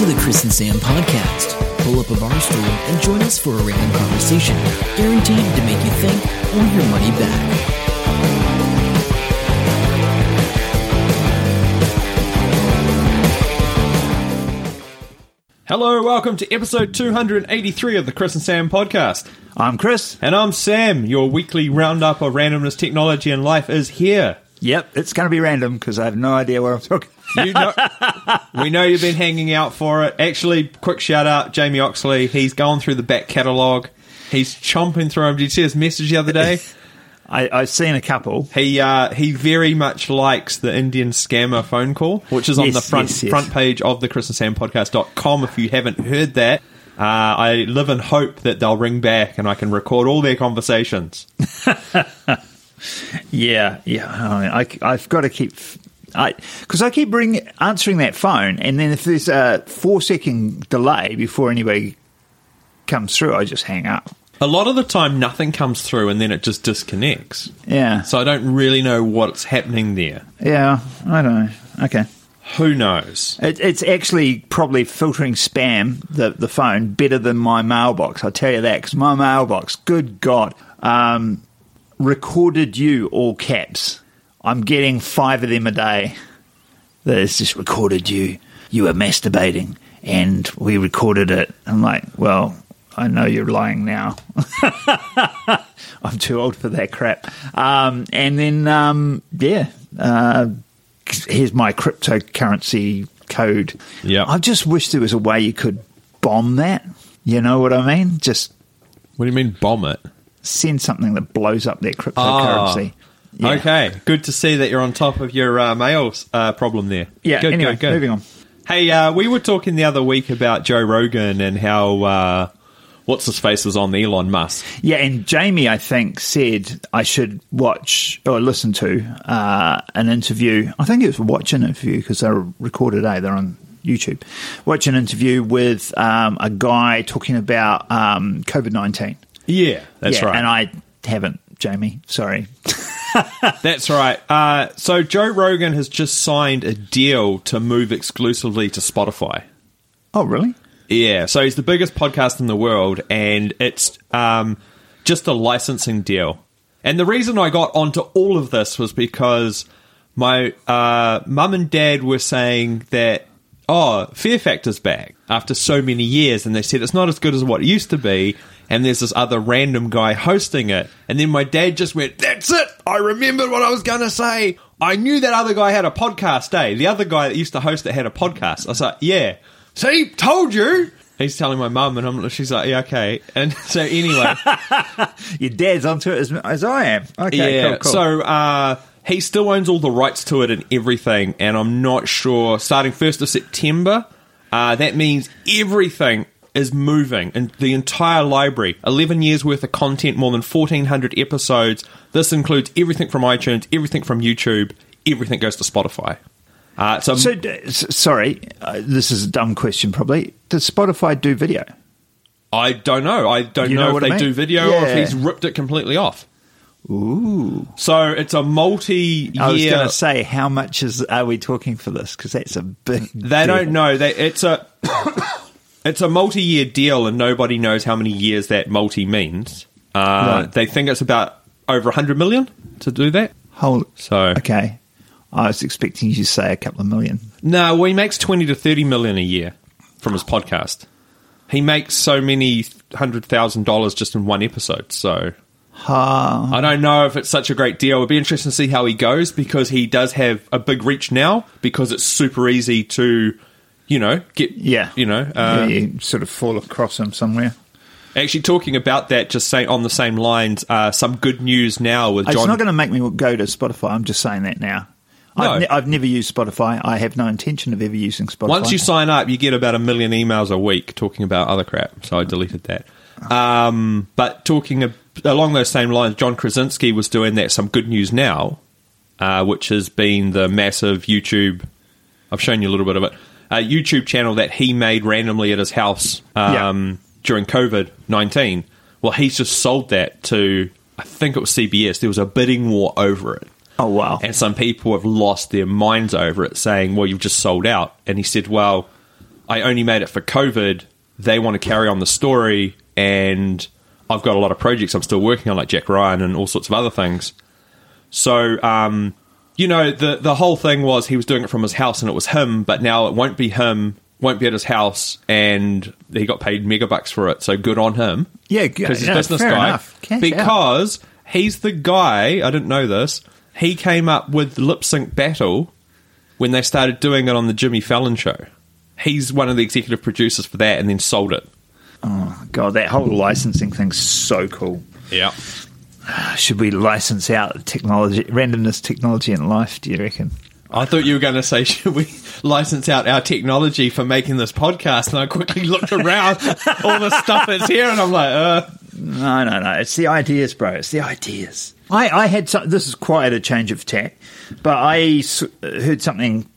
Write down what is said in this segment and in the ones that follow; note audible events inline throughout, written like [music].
to the Chris and Sam podcast. Pull up a bar stool and join us for a random conversation, guaranteed to make you think or your money back. Hello, welcome to episode 283 of the Chris and Sam podcast. I'm Chris. And I'm Sam. Your weekly roundup of randomness, technology, and life is here. Yep, it's going to be random because I have no idea what I'm talking. You know, we know you've been hanging out for it. Actually, quick shout out, Jamie Oxley. He's going through the back catalogue. He's chomping through them. Did you see his message the other day? [laughs] I, I've seen a couple. He uh, he very much likes the Indian scammer phone call, which is on Yes, the front yes, yes. front page of the Chris and Sam podcast.com. If you haven't heard that, uh, I live in hope that they'll ring back and I can record all their conversations. [laughs] Yeah, yeah. I mean, I, have got to keep. I because I keep ring, answering that phone, and then if there's a four second delay before anybody comes through, I just hang up. A lot of the time, nothing comes through and then it just disconnects. Yeah. So I don't really know what's happening there. yeah, I don't know. Okay. Who knows? It, it's actually probably filtering spam the the phone better than my mailbox. I'll tell you that because my mailbox, good God, um, recorded you all caps. I'm getting five of them a day. That it's just recorded you. You were masturbating, and we recorded it. I'm like, well, I know you're lying now. [laughs] I'm too old for that crap. Um, and then, um, yeah, uh, here's my cryptocurrency code. Yeah. I just wish there was a way you could bomb that. You know what I mean? Just What do you mean, bomb it? send something that blows up their cryptocurrency. Yeah. Ah. Okay, good to see that you're on top of your uh, mail uh, problem there. Yeah. Good, anyway, good, good. moving on. Hey, uh, we were talking the other week about Joe Rogan and how uh, what's his face was on Elon Musk. Yeah, and Jamie, I think, said I should watch or listen to uh, an interview. I think it was watch an interview because they're recorded. Eh? They're on YouTube. Watch an interview with um, a guy talking about um, COVID nineteen. Yeah, that's yeah, right. And I haven't, Jamie. Sorry. [laughs] That's right. Uh, so Joe Rogan has just signed a deal to move exclusively to Spotify. Oh, really? Yeah, so he's the biggest podcast in the world, and it's um, just a licensing deal. And the reason I got onto all of this was because my uh, mum and dad were saying that, oh, Fear Factor's back after so many years, and they said it's not as good as what it used to be. And there's this other random guy hosting it. And then my dad just went, That's it! I remembered what I was going to say. I knew that other guy had a podcast, eh? The other guy that used to host it had a podcast. I was like, Yeah. See, told you. He's telling my mum, and I'm, she's like, yeah, okay. And [laughs] so anyway, [laughs] Your dad's onto it as, as I am. Okay, yeah. cool, cool. So uh, he still owns all the rights to it and everything, and I'm not sure. Starting first of September, uh, that means everything is moving, and the entire library, 11 years worth of content, more than 1,400 episodes. This includes everything from iTunes, everything from YouTube, everything goes to Spotify. Uh, so, So, d- s- sorry, uh, this is a dumb question probably. Does Spotify do video? I don't know. I don't You know, know if what I they mean? do video or if he's ripped it completely off. Ooh. So it's a multi-year. I was going to say, how much is are we talking for this? Because that's a big. They deal. don't know. They, it's a [coughs] it's a multi-year deal, and nobody knows how many years that multi means. Uh, Right. They think it's about over hundred million to do that. Hold. So Okay. I was expecting you to say a couple of million. no, well, he makes twenty to thirty million a year from his podcast. He makes so many hundred thousand dollars just in one episode. So I don't know if it's such a great deal. It'd be interesting to see how he goes because he does have a big reach now because it's super easy to, you know, get Yeah. you know, yeah, uh, you sort of fall across him somewhere. Actually, talking about that, just say on the same lines, uh, some good news now with John. It's not going to make me go to Spotify. I'm just saying that now. I've, No. ne- I've never used Spotify. I have no intention of ever using Spotify. Once you sign up, you get about a million emails a week talking about other crap. So I deleted that. Um, but talking a, along those same lines, John Krasinski was doing that. Some good news now, uh, which has been the massive YouTube. I've shown you a little bit of it. A YouTube channel that he made randomly at his house um, during COVID nineteen. Well, he's just sold that to I think it was CBS. There was a bidding war over it. oh wow, And some people have lost their minds over it, saying, Well, you've just sold out. And he said, Well, I only made it for COVID. They want to carry on the story, and I've got a lot of projects I'm still working on, like Jack Ryan and all sorts of other things. So, um, you know, the the whole thing was he was doing it from his house, and it was him. But now it won't be him, won't be at his house, and he got paid megabucks for it. So good on him. Yeah, because he's yeah, a business guy. Cash out. because he's the guy. I didn't know this. He came up with Lip Sync Battle when they started doing it on the Jimmy Fallon show. He's one of the executive producers for that, and then sold it. Oh god, that whole licensing thing's so cool. Yeah. Should we license out technology, randomness technology in life? Do you reckon? I thought you were going to say, should we license out our technology for making this podcast? And I quickly looked around [laughs] all the stuff that's here, and I'm like, uh, No, no, no. It's the ideas, bro. It's the ideas. I, I had some, this is quite a change of tack, but I s- heard something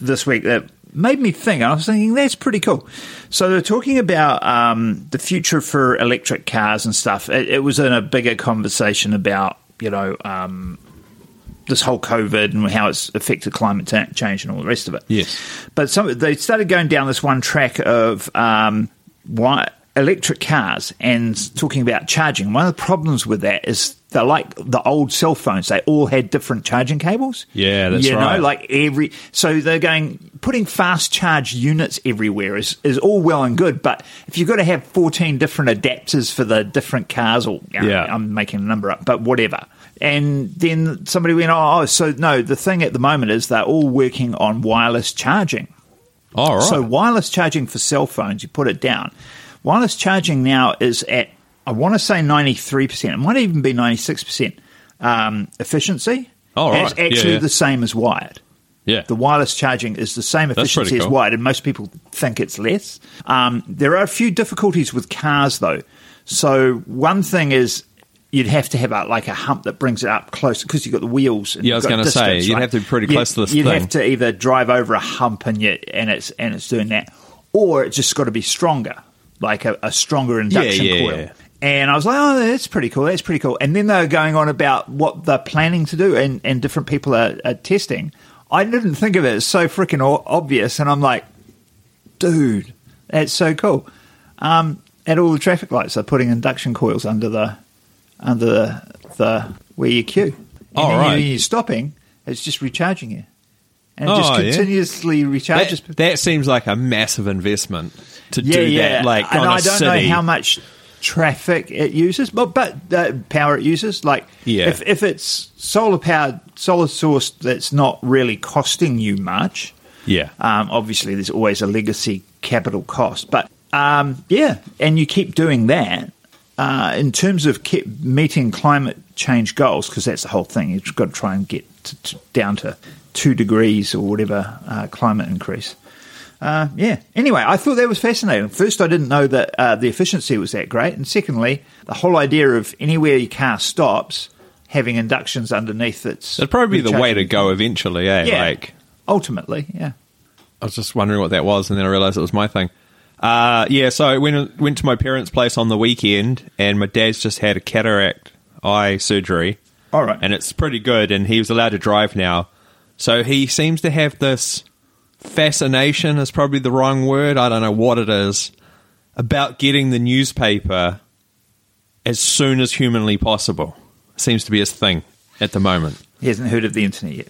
this week that made me think. I was thinking that's pretty cool. So they're talking about um, the future for electric cars and stuff. It, it was in a bigger conversation about you know um, this whole COVID and how it's affected climate ta- change and all the rest of it. Yes. But some they started going down this one track of um, why electric cars and talking about charging. One of the problems with that is they're like the old cell phones. They all had different charging cables. Yeah, that's you right. know, like every so they're going putting fast charge units everywhere is is all well and good, but if you've got to have fourteen different adapters for the different cars, or Yeah. I'm making a number up, but whatever. And then somebody went, oh, oh, so no, the thing at the moment is they're all working on wireless charging. all right. So wireless charging for cell phones, you put it down. Wireless charging now is at I want to say ninety three percent. It might even be ninety six percent um, efficiency. Oh, And It's right. Yeah, actually yeah. the same as wired. yeah. The wireless charging is the same efficiency as wired, and most people think it's less. Um, there are a few difficulties with cars, though. So one thing is you'd have to have a, like a hump that brings it up close because you've got the wheels. And Yeah, I was gonna say, you'd right? have to be pretty close to this You'd thing. have to either drive over a hump and you, and it's and it's doing that, or it's just got to be stronger, like a, a stronger induction yeah, coil. yeah. And I was like, oh, that's pretty cool. That's pretty cool. And then they were going on about what they're planning to do, and, and different people are, are testing. I didn't think of it as so freaking obvious, and I'm like, dude, that's so cool. Um, at all the traffic lights, they're putting induction coils under the under the, the where you queue. And Oh, then right. you're stopping, it's just recharging you, and it Oh, just yeah. continuously recharges. that, that seems like a massive investment to yeah, do yeah. that. Like, and I don't city. know how much traffic it uses, but but uh, power it uses. Like, Yeah. if if it's solar powered, solar source that's not really costing you much. Yeah. Um, obviously, there's always a legacy capital cost, but um, yeah, and you keep doing that. Uh, in terms of meeting climate change goals, because that's the whole thing, you've got to try and get to, to, down to two degrees or whatever uh, climate increase. Uh, yeah. Anyway, I thought that was fascinating. First, I didn't know that uh, the efficiency was that great, and secondly, the whole idea of anywhere your car stops having inductions underneath it's It'd probably be the way to go eventually, eh? Yeah. Like, Ultimately, yeah. I was just wondering what that was, and then I realized it was my thing. Uh, yeah, so I went went to my parents' place on the weekend, and my dad's just had a cataract eye surgery. All right. and it's pretty good, and he was allowed to drive now. So he seems to have this fascination is probably the wrong word. I don't know what it is about getting the newspaper as soon as humanly possible. Seems to be his thing at the moment. He hasn't heard of the internet yet.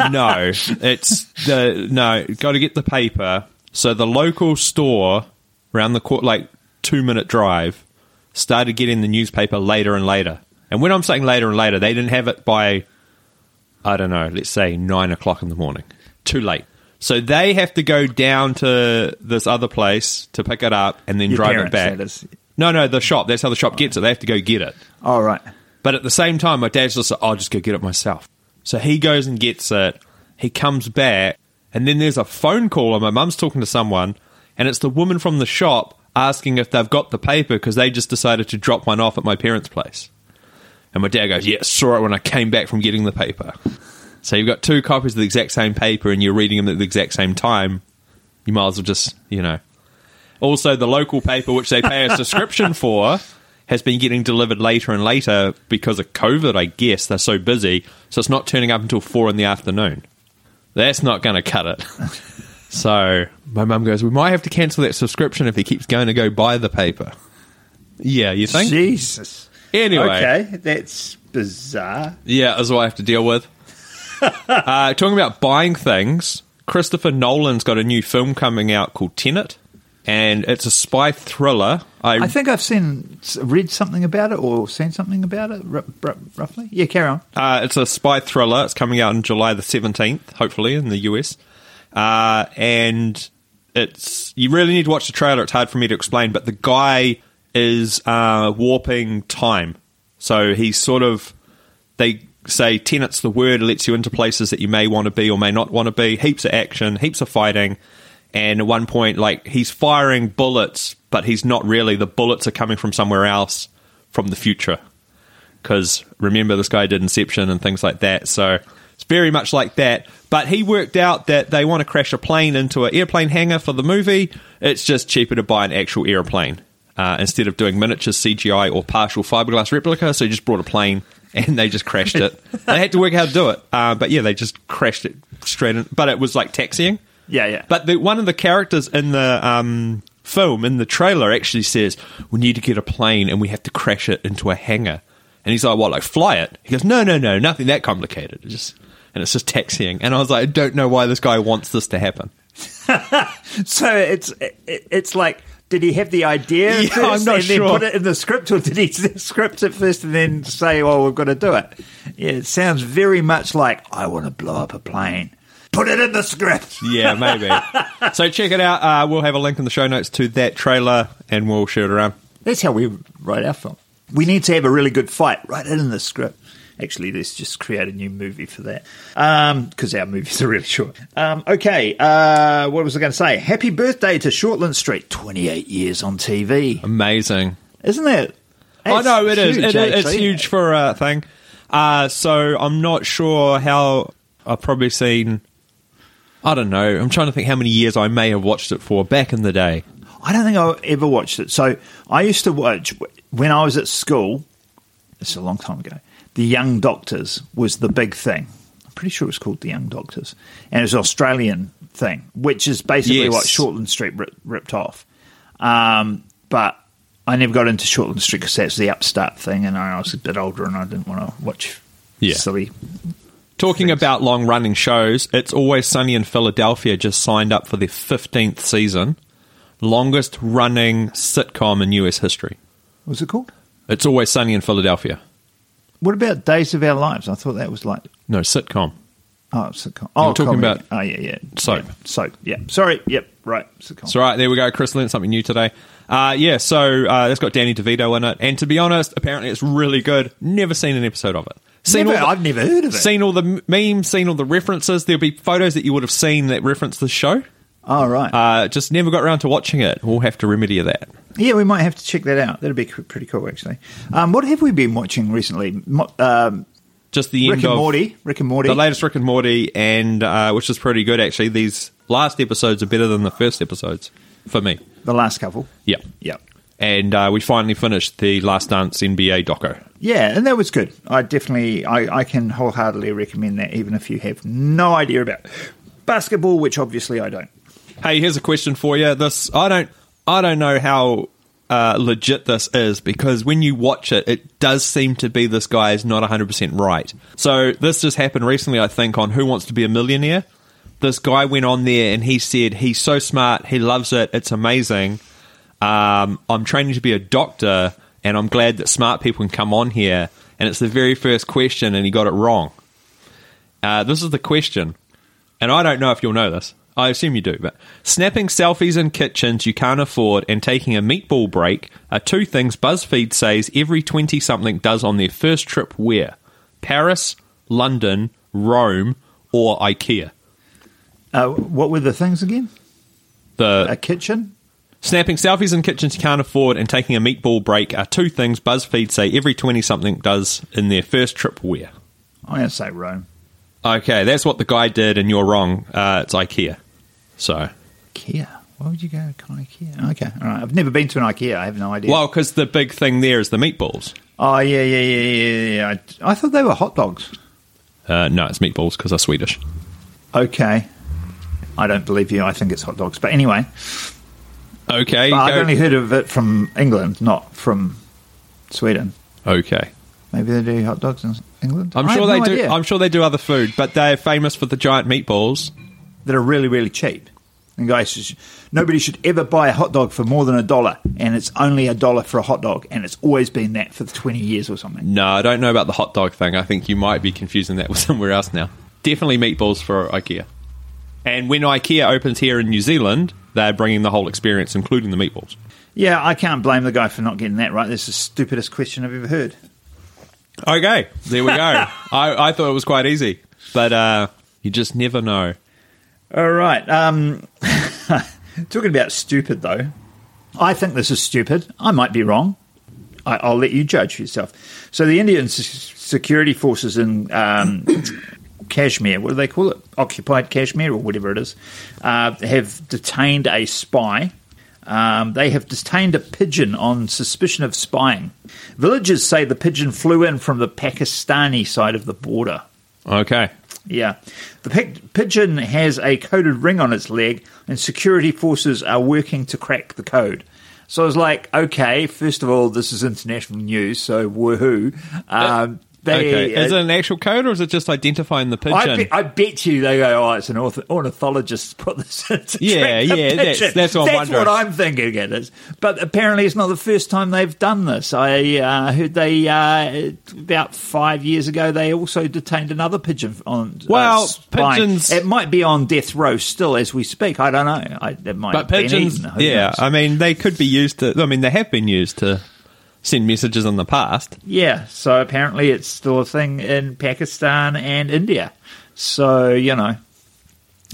[laughs] no, it's the no. Got to get the paper. So the local store around the court, like two minute drive, started getting the newspaper later and later. And when I'm saying later and later, they didn't have it by, I don't know, let's say nine o'clock in the morning. Too late. So they have to go down to this other place to pick it up and then Your drive parents, it back. that is. No, no, the shop. That's how the shop gets it. They have to go get it. All right. But at the same time, my dad's just like, I'll just go get it myself. So he goes and gets it. He comes back, and then there's a phone call, and my mum's talking to someone, and it's the woman from the shop asking if they've got the paper because they just decided to drop one off at my parents' place. And my dad goes, Yeah, saw it when I came back from getting the paper. So you've got two copies of the exact same paper, and you're reading them at the exact same time. You might as well just, you know. Also, the local paper, which they pay a [laughs] subscription for, has been getting delivered later and later because of COVID, I guess. They're so busy. So it's not turning up until four in the afternoon. That's not going to cut it. [laughs] So my mum goes, "We might have to cancel that subscription if he keeps going to go buy the paper." Yeah, you think? Jesus. Anyway, Okay, that's bizarre. yeah, that's what I have to deal with. [laughs] uh, talking about buying things, Christopher Nolan's got a new film coming out called Tenet, and it's a spy thriller. I, I think I've seen, read something about it or seen something about it, r- r- roughly. Yeah, carry on. Uh, it's a spy thriller. It's coming out on July the seventeenth, hopefully in the US. Uh, and it's you really need to watch the trailer. It's hard for me to explain, but the guy is uh, warping time. So he's sort of they say tenet's the word. Lets you into places that you may want to be or may not want to be. Heaps of action, heaps of fighting. And at one point, like he's firing bullets, but he's not really. The bullets are coming from somewhere else, from the future because remember this guy did Inception and things like that. So it's very much like that. But he worked out that they want to crash a plane into an airplane hangar for the movie. It's just cheaper to buy an actual airplane uh, instead of doing miniature CGI or partial fiberglass replica. So he just brought a plane and they just crashed it. they had to work out how to do it, uh, but yeah, they just crashed it straight in. But it was like taxiing. Yeah, yeah. But the, one of the characters in the um, film, in the trailer, actually says, We need to get a plane and we have to crash it into a hangar. And he's like, What, like fly it? He goes, No, no, no, nothing that complicated. It's just, and it's just taxiing. And I was like, I don't know why this guy wants this to happen. [laughs] So it's it, it's like, did he have the idea [laughs] Yeah, first I'm not and sure. then put it in the script, or did he [laughs] script it first and then say, "Well, we've got to do it"? Yeah, it sounds very much like I want to blow up a plane. Put it in the script. [laughs] Yeah, maybe. so check it out. Uh, we'll have a link in the show notes to that trailer and we'll share it around. That's how we write our film. We need to have a really good fight. Write it in the script. Actually, let's just create a new movie for that because our movies are really short. Um, okay, uh, what was I going to say? Happy birthday to Shortland Street. Twenty-eight years on TV, Amazing. isn't it? I know it is. It, it's huge for a thing. Uh, so I'm not sure how. I've probably seen. I don't know. I'm trying to think how many years I may have watched it for back in the day. I don't think I ever watched it. So I used to watch when I was at school. This is a long time ago. The Young Doctors was the big thing. I'm pretty sure it was called The Young Doctors, and it was an Australian thing, which is basically Yes. what Shortland Street rip, ripped off. Um, but I never got into Shortland Street because that's the upstart thing, and I was a bit older and I didn't want to watch Yeah. silly. Talking about long running shows, It's Always Sunny in Philadelphia just signed up for their 15th season. Longest running sitcom in US history. What's it called? It's Always Sunny in Philadelphia. What about Days of Our Lives? I thought that was like No, sitcom. oh, sitcom. Oh, talking comedy. about oh yeah, yeah, soap. Yeah, soap. Yeah, sorry. Yep, right. Sitcom. It's all right. There we go. Chris learned something new today. Uh, yeah, so uh, it's got Danny DeVito in it. And to be honest, apparently it's really good. Never seen an episode of it. Seen Never- all the- I've never heard of it. Seen all the memes, seen all the references. There'll be photos that you would have seen that reference the show. Oh right. Uh, just never got around to watching it. We'll have to remedy that. Yeah, we might have to check that out. That'd be pretty cool, actually. Um, what have we been watching recently? Um, Just the Rick end and of Morty. Rick and Morty. the latest Rick and Morty, and uh, which is pretty good actually. These last episodes are better than the first episodes for me. The last couple. Yeah, Yeah. and uh, we finally finished the Last Dance NBA doco. Yeah, and that was good. I definitely, I, I can wholeheartedly recommend that, even if you have no idea about basketball, which obviously I don't. Hey, here's a question for you. This I don't I don't know how uh, legit this is because when you watch it, it does seem to be this guy is not 100 percent right. So this just happened recently, I think, on Who Wants to Be a Millionaire. This guy went on there and he said he's so smart, he loves it, it's amazing. Um, I'm training to be a doctor, and I'm glad that smart people can come on here. And it's the very first question, and he got it wrong. Uh, this is the question, and I don't know if you'll know this. I assume you do, but snapping selfies in kitchens you can't afford and taking a meatball break are two things BuzzFeed says every 20 something does on their first trip where? Paris, London, Rome, or IKEA. Uh, what were the things again? The A kitchen? snapping selfies in kitchens you can't afford and taking a meatball break are two things BuzzFeed say every 20 something does in their first trip where? I'm going to say Rome. Okay, that's what the guy did, and you're wrong. Uh, it's IKEA. So, IKEA. Why would you go to IKEA? Okay, all right. I've never been to an IKEA. I have no idea. well, because the big thing there is the meatballs. oh, yeah, yeah, yeah, yeah, yeah. I, I thought they were hot dogs. Uh, no, it's meatballs because they're Swedish. Okay. I don't believe you. I think it's hot dogs. But anyway, Okay. but I've only heard of it from England, not from Sweden. okay. Maybe they do hot dogs in England. I'm I sure have they no do. idea. I'm sure they do other food, but they're famous for the giant meatballs. that are really, really cheap. And guys, nobody should ever buy a hot dog for more than a dollar, and it's only a dollar for a hot dog, and it's always been that for 20 years or something. No, I don't know about the hot dog thing. I think you might be confusing that [laughs] with somewhere else now. Definitely meatballs for IKEA. And when IKEA opens here in New Zealand, they're bringing the whole experience, including the meatballs. Yeah, I can't blame the guy for not getting that right. That's the stupidest question I've ever heard. Okay, there we go. [laughs] I, I thought it was quite easy, but uh, you just never know. All right. Um, [laughs] talking about stupid, though, I think this is stupid. I might be wrong. I, I'll let you judge for yourself. So, the Indian s- security forces in um, [coughs] Kashmir, what do they call it? Occupied Kashmir or whatever it is, uh, have detained a spy. Um, they have detained a pigeon on suspicion of spying. Villagers say the pigeon flew in from the Pakistani side of the border. Okay. Yeah. The pigeon has a coded ring on its leg, and security forces are working to crack the code. So I was like, okay, first of all, this is international news, so woohoo. Um, they, okay. Is uh, it an actual code or is it just identifying the pigeon? I, be, I bet you they go, oh, it's an orth- ornithologist put this [laughs] in Yeah, yeah, that's- pigeon." that's what I'm wondering. what I'm thinking it is. But apparently it's not the first time they've done this. I uh, heard they, uh, about five years ago, they also detained another pigeon on uh, Well, spying. pigeons- It might be on death row still as we speak. I don't know. I, it might but pigeons, eaten. Yeah, knows? I mean, they could be used to. I mean, they have been used to send messages in the past. Yeah, so apparently it's still a thing in Pakistan and India. So, you know,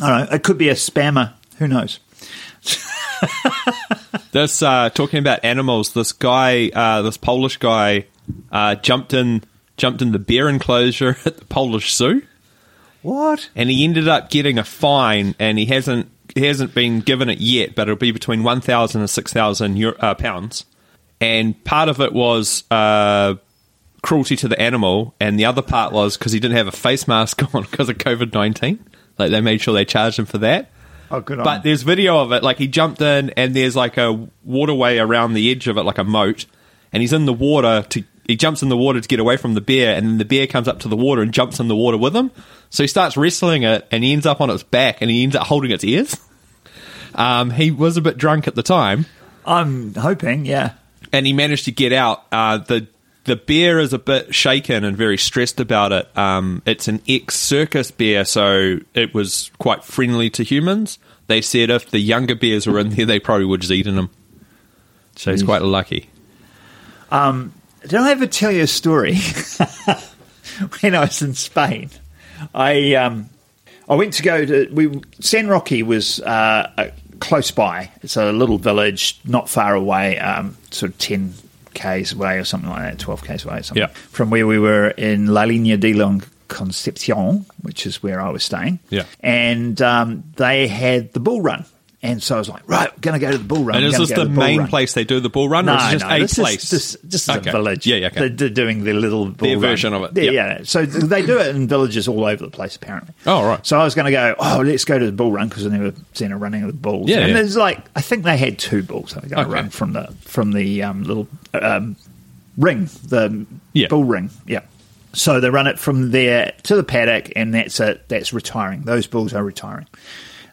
I don't know. It could be a spammer. Who knows? [laughs] This uh, talking about animals. This guy, uh, this Polish guy, uh, jumped in, jumped in the bear enclosure [laughs] at the Polish Zoo, What? and he ended up getting a fine, and he hasn't he hasn't been given it yet, but it'll be between one thousand and six thousand uh, pounds. And part of it was uh, cruelty to the animal, and the other part was because he didn't have a face mask [laughs] on because of COVID nineteen. Like they made sure they charged him for that. Oh, good But there's video of it. Like he jumped in, and there's like a waterway around the edge of it, like a moat, and he's in the water to. He jumps in the water to get away from the bear, and then the bear comes up to the water and jumps in the water with him. So he starts wrestling it, and he ends up on its back, and he ends up holding its ears. [laughs] Um, he was a bit drunk at the time, I'm hoping, yeah. And he managed to get out. Uh, the the bear is a bit shaken and very stressed about it. Um, it's an ex circus bear, so it was quite friendly to humans. They said if the younger bears were in there, they probably would have eaten him. So he's quite lucky. Did I ever tell you a story? [laughs] when I was in Spain, I um, I went to go to we San Roque was uh, uh, close by. It's a little village not far away, um, sort of ten k's away or something like that, twelve k's away, or something Yeah. from where we were in La Línea de Long Concepción, which is where I was staying. Yeah. and um, they had the bull run. And so I was like, right, we're going to go to the bull run. And is this the main run. place they do the bull run, or is it just a this place? Is, this, this is Okay. a village. Yeah, yeah, okay. They're, they're doing their little bull Their run. version of it, Yeah, yeah. So they do it in villages all over the place, apparently. Oh, right. So I was going to go. Oh, let's go to the bull run because I've never seen a running with bulls. Yeah, and yeah. there's like I think they had two bulls that were going to Okay. run from the from the um, little um, ring, the Yeah. bull ring. Yeah. So they run it from there to the paddock, and that's it. That's retiring. Those bulls are retiring.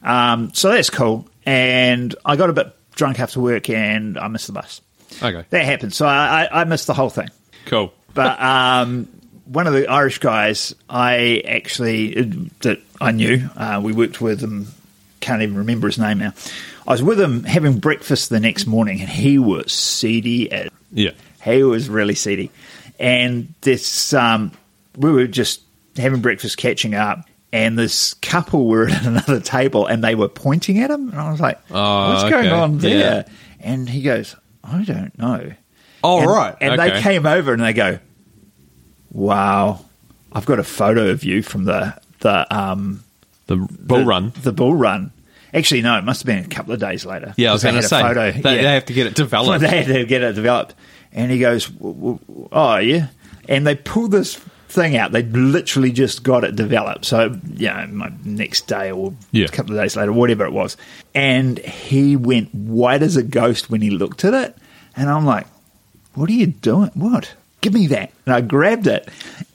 Um, so that's cool. And I got a bit drunk after work, and I missed the bus. Okay, That happened. So I, I, I missed the whole thing. cool. But [laughs] um, one of the Irish guys, I actually that I knew, uh, we worked with him. Can't even remember his name now. I was with him having breakfast the next morning, and he was seedy as Yeah. he was really seedy. And this, um, we were just having breakfast, catching up, and this couple were [laughs] at another table and they were pointing at him. And I was like, Oh, what's going on there? Yeah. And he goes, I don't know. Oh, and, right. And okay. they came over and they go, wow, I've got a photo of you from the, the, um, the bull the- run. The bull run. Actually, no, it must have been a couple of days later. Yeah, I was going to say photo. they, yeah. they have to get it developed. [laughs] they had to get it developed. And he goes, "W- w- "Oh, yeah." And they pull this thing out. They literally just got it developed. So, you know, my next day or Yeah. a couple of days later, whatever it was. And he went white as a ghost when he looked at it. And I'm like, what are you doing? What? Give me that. And I grabbed it.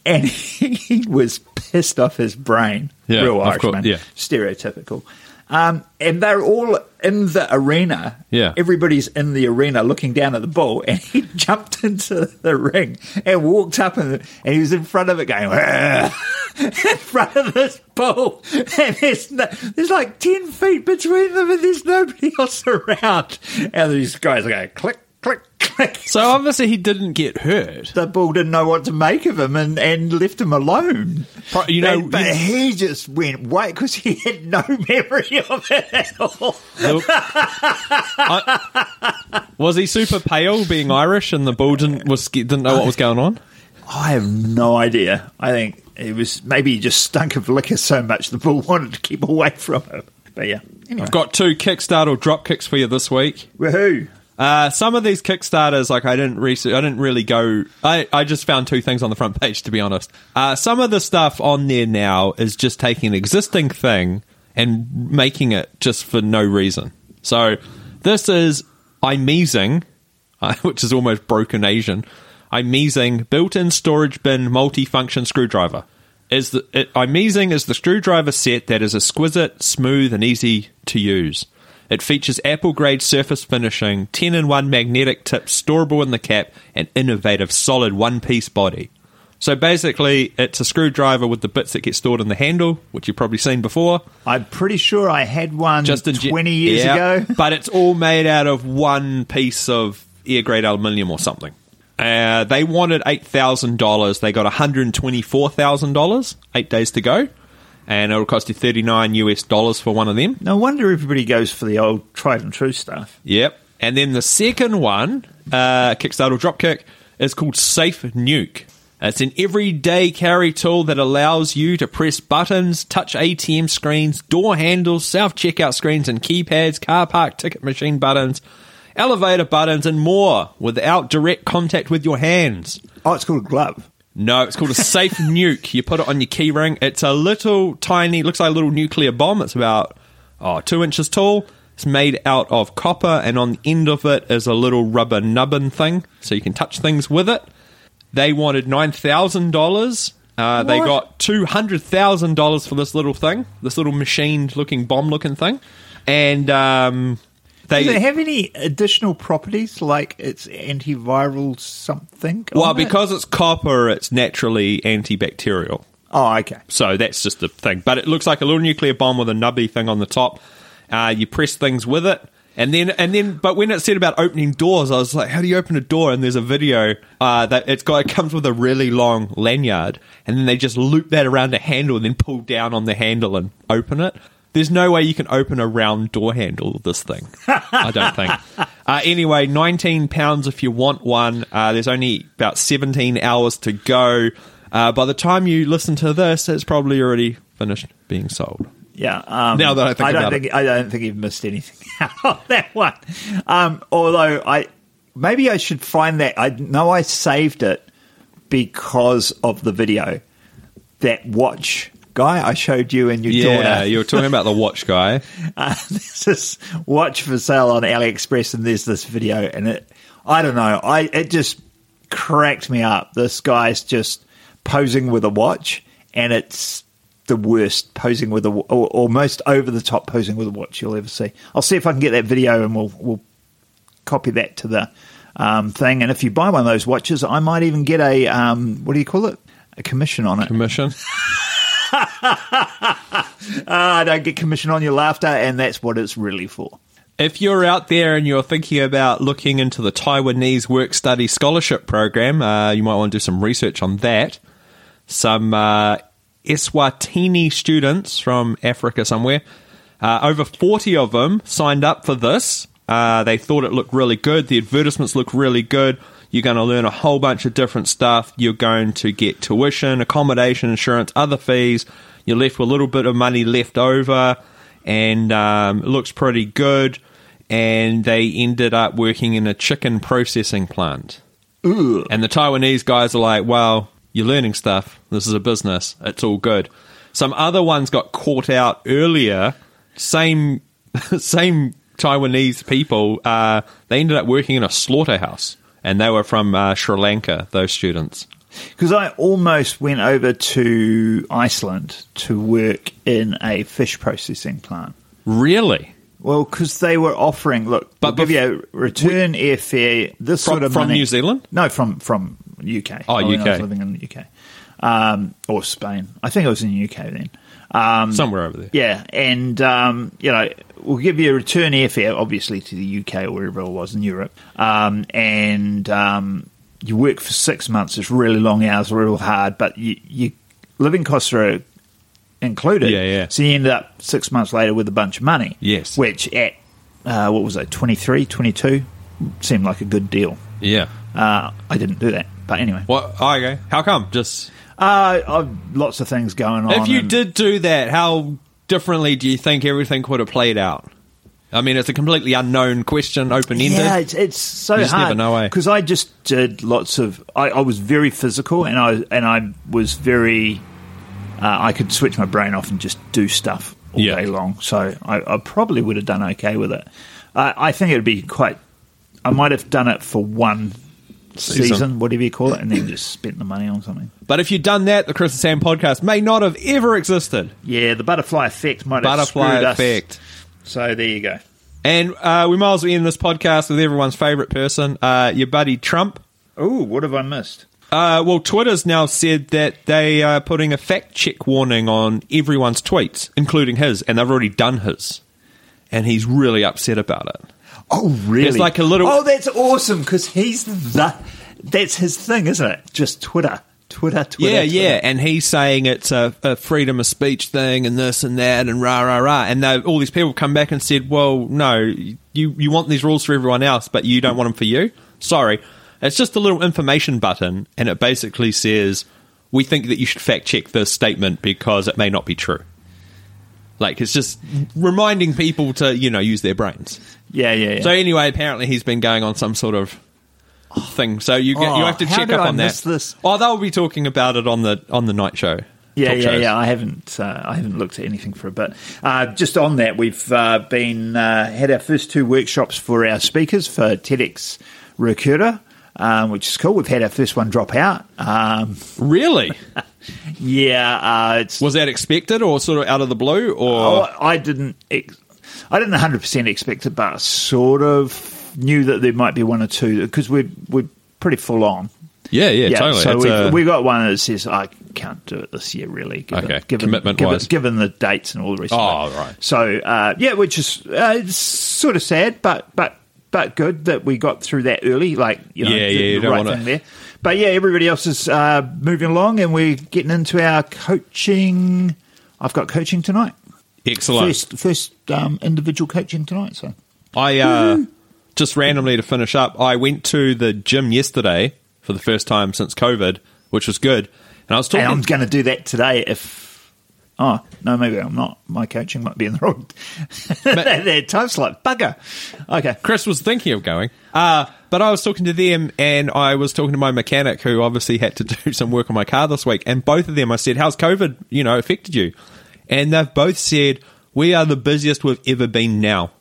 And [laughs] he was pissed off his brain. Yeah, Real Irishman. yeah. Stereotypical. Um, and they're all in the arena. Yeah. Everybody's in the arena looking down at the bull, [laughs] and he jumped into the ring and walked up, and, and he was in front of it going, [laughs] in front of this bull. And there's, no, there's like 10 feet between them, and there's nobody else [laughs] around. And these guys are going, click, click, click. So obviously he didn't get hurt. the bull didn't know what to make of him and, and left him alone. You know, but, but you- he just went white because he had no memory of it at all. Look, I- was he super pale, being Irish, and the bull didn't was didn't know what was going on? I have no idea. I think it was maybe he just stunk of liquor so much the bull [laughs] wanted to keep away from him. But yeah, anyway, I've got two Kickstarter drop kicks for you this week. woohoo! Uh, some of these Kickstarters, like I didn't research, I didn't really go. I, I just found two things on the front page, to be honest. Uh, some of the stuff on there now is just taking an existing thing and making it just for no reason. So this is Imezing, uh, [laughs] which is almost broken Asian. Imezing built-in storage bin multi-function screwdriver. Is the it, Imezing is the screwdriver set that is exquisite, smooth, and easy to use. It features Apple grade surface finishing, 10 in 1 magnetic tips storable in the cap, and innovative solid one piece body. So basically, it's a screwdriver with the bits that get stored in the handle, which you've probably seen before. I'm pretty sure I had one Just in ge- twenty years Yeah, ago. [laughs] but it's all made out of one piece of air grade aluminium or something. Uh, they wanted eight thousand dollars. They got one hundred twenty four thousand dollars. Eight days to go, and it'll cost you thirty nine US dollars for one of them. No wonder everybody goes for the old tried and true stuff. Yep. And then the second one, uh, Kickstarter Dropkick, is called Safe Nuke. It's an everyday carry tool that allows you to press buttons, touch ATM screens, door handles, self checkout screens, and keypads, car park ticket machine buttons, elevator buttons, and more without direct contact with your hands. Oh, it's called a glove. No, it's called a safe [laughs] nuke. You put it on your keyring. It's a little tiny, looks like a little nuclear bomb. It's about oh, two inches tall. It's made out of copper, and on the end of it is a little rubber nubbin thing, so you can touch things with it. They wanted nine thousand dollars. Uh, they got two hundred thousand dollars for this little thing, this little machined-looking bomb-looking thing, and um, they Does it have any additional properties like it's antiviral something? well it? because it's copper, it's naturally antibacterial. oh, okay. So that's just the thing. But it looks like a little nuclear bomb with a nubby thing on the top. Uh, you press things with it. And then, and then, but when it said about opening doors, I was like, "How do you open a door?" And there's a video uh, that it's got. It comes with a really long lanyard, and then they just loop that around a handle, and then pull down on the handle and open it. There's no way you can open a round door handle with this thing. I don't think. [laughs] Uh, anyway, 19 pounds if you want one. Uh, there's only about 17 hours to go. Uh, by the time you listen to this, it's probably already finished being sold. Yeah. Um, Now that I think don't about think it. I don't think you've missed anything [laughs] out of that one. Um, although I maybe I should find that. I know I saved it because of the video. That watch guy I showed you and your Yeah, daughter. you were talking about the watch guy. [laughs] uh, there's this watch for sale on AliExpress, and there's this video, and it, I don't know, I it just cracked me up. This guy's just posing with a watch, and it's the worst posing with a, or, or most over the top posing with a watch you'll ever see. I'll see if I can get that video, and we'll we'll copy that to the um, thing. And if you buy one of those watches, I might even get a um, what do you call it? A commission on it. Commission. [laughs] [laughs] Ah, I don't get commission on your laughter, and that's what it's really for. If you're out there and you're thinking about looking into the Taiwanese Work Study Scholarship Program, uh, you might want to do some research on that. Some uh, Eswatini students from Africa somewhere, uh, over 40 of them signed up for this. Uh, they thought it looked really good. The advertisements look really good. You're going to learn a whole bunch of different stuff. You're going to get tuition, accommodation, insurance, other fees. You're left with a little bit of money left over, and um, it looks pretty good. And they ended up working in a chicken processing plant. Ooh. And the Taiwanese guys are like, well, You're learning stuff. This is a business. It's all good. Some other ones got caught out earlier. Same, [laughs] same Taiwanese people. Uh, they ended up working in a slaughterhouse, and they were from uh, Sri Lanka. Those students. Because I almost went over to Iceland to work in a fish processing plant. Really? Well, because they were offering, look, But we'll give you a return airfare, this From- sort of from money. New Zealand? No, from from UK. Oh, when I was UK. living in the UK. Um, or Spain. I think I was in the UK then. Um, Somewhere over there. Yeah, and um, you know, we'll give you a return airfare, obviously to the UK or wherever it was in Europe, um, and um, you work for six months. It's really long hours, real hard, but you, you living costs are included. Yeah, yeah. So you end up six months later with a bunch of money. Yes. which at uh, what was it, 23, 22, seemed like a good deal. Yeah. Uh, I didn't do that, but anyway, What? Oh, okay. How come? Just uh, I've lots of things going on. if you and- did do that, how differently do you think everything would have played out? I mean, it's a completely unknown question, open ended. Yeah, it's, it's so You just hard never know, eh? because I just did lots of. I, I was very physical, and I and I was very. Uh, I could switch my brain off and just do stuff all Yeah. day long. So I, I probably would have done okay with it. Uh, I think it would be quite. I might have done it for one Season. season. whatever you call it, and then just spent the money on something. But if you'd done that, the Chris and Sam podcast may not have ever existed. Yeah, the butterfly effect might have Butterfly screwed us. Effect. So there you go. And uh, we might as well end this podcast with everyone's favourite person, uh, your buddy Trump. Oh, what have I missed? Uh, well, Twitter's now said that they are putting a fact check warning on everyone's tweets, including his, and they've already done his. And he's really upset about it. Oh, really? It's like a little- Oh, that's awesome because he's the. That's his thing, isn't it? Just Twitter, Twitter, Twitter. yeah, Twitter. yeah. And he's saying it's a, a freedom of speech thing and this and that and rah, rah, rah. And all these people come back and said, well, no, you, you want these rules for everyone else, but you don't want them for you? Sorry. It's just a little information button, and it basically says, we think that you should fact check this statement because it may not be true. Like, it's just reminding people to, you know, use their brains. yeah, yeah. yeah. So anyway, apparently he's been going on some sort of thing. So you get, Oh, you have to check up I on that. this? Oh, they'll be talking about it on the on the night show. yeah, yeah, shows. yeah. I haven't, uh, I haven't looked at anything for a bit. Uh, just on that, we've uh, been uh, had our first two workshops for our speakers for TEDx Ruakura. Um, which is cool. We've had our first one drop out. Um, Really? [laughs] yeah, uh, it's Was that expected or sort of out of the blue? Or Oh, I didn't. Ex- I didn't 100 percent expect it, but sort of knew that there might be one or two because we're we're pretty full on. yeah, yeah, totally. So It's we a- we got one that says I can't do it this year, really. Given, Okay, given, commitment given, wise. given the dates and all the rest. Oh, of it. right. So uh, yeah, which is uh, sort of sad, but but but good that we got through that early. Like you know, Yeah, the, yeah, you the right thing there. But yeah, everybody else is uh, moving along, and we're getting into our coaching. I've got coaching tonight. excellent. First, first um, individual coaching tonight. So I uh, just randomly to finish up. I went to the gym yesterday for the first time since COVID, which was good. And I was talking. and I'm going to do that today. If oh no, maybe I'm not. My coaching might be in the wrong. that, that time slot bugger. Okay. Chris was thinking of going. Uh, but I was talking to them and I was talking to my mechanic who obviously had to [laughs] do some work on my car this week. And both of them, I said, How's COVID, you know, affected you? And they've both said, We are the busiest we've ever been now.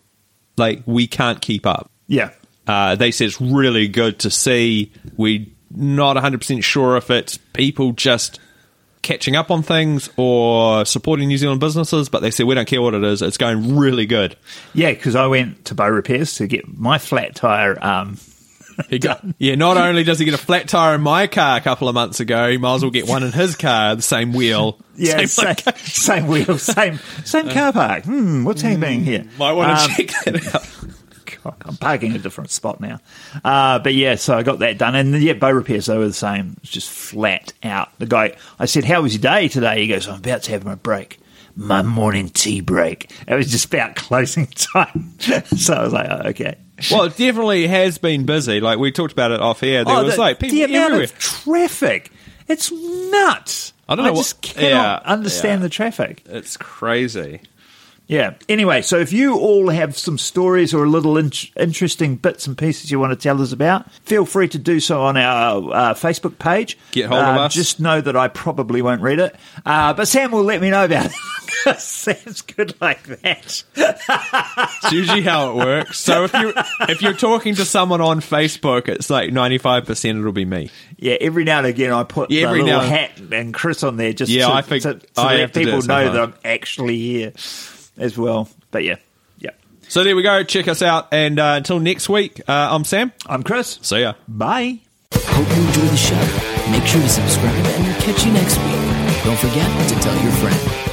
Like, we can't keep up. Yeah. Uh, they said it's really good to see. We're not 100% sure if it's people just catching up on things or supporting New Zealand businesses, but they said we don't care what it is. It's going really good. Yeah, because I went to Bow Repairs to get my flat tire. Um, [laughs] He got, yeah, not only does he get a flat tire in my car a couple of months ago, he might as well get one in his car, the same wheel. [laughs] yeah, same same, same wheel, same same car park. Hmm, what's happening here? Might want to Um, check that out. I'm parking a different spot now. Uh, but yeah, so I got that done. And yeah, bow repairs, they were the same. It's just flat out. The guy, I said, How was your day today? He goes, I'm about to have my break. My morning tea break. It was just about [laughs] closing time. [laughs] so I was like, oh, okay. Well, it definitely has been busy. Like we talked about it off air. There oh, was the, like people the amount everywhere. of traffic. It's nuts. I don't know I just what- cannot yeah, understand yeah. the traffic. It's crazy. Yeah. Anyway, so if you all have some stories or little in- interesting bits and pieces you want to tell us about, feel free to do so on our uh, Facebook page. Get hold of Uh, us. Just know that I probably won't read it, uh, but Sam will let me know about it. [laughs] Sam's good like that. It's usually how it works. So if you if you're talking to someone on Facebook, it's like ninety five percent it'll be me. Yeah, every now and again I put Yeah, every little now and- hat and Chris on there just Yeah, to, I think so, so I to do people know that I'm actually here as well. But yeah, yeah. So there we go. Check us out. And uh, until next week, uh, I'm Sam. I'm Chris. See ya. Bye. Hope you enjoy the show. Make sure to subscribe and we'll catch you next week. Don't forget to tell your friend.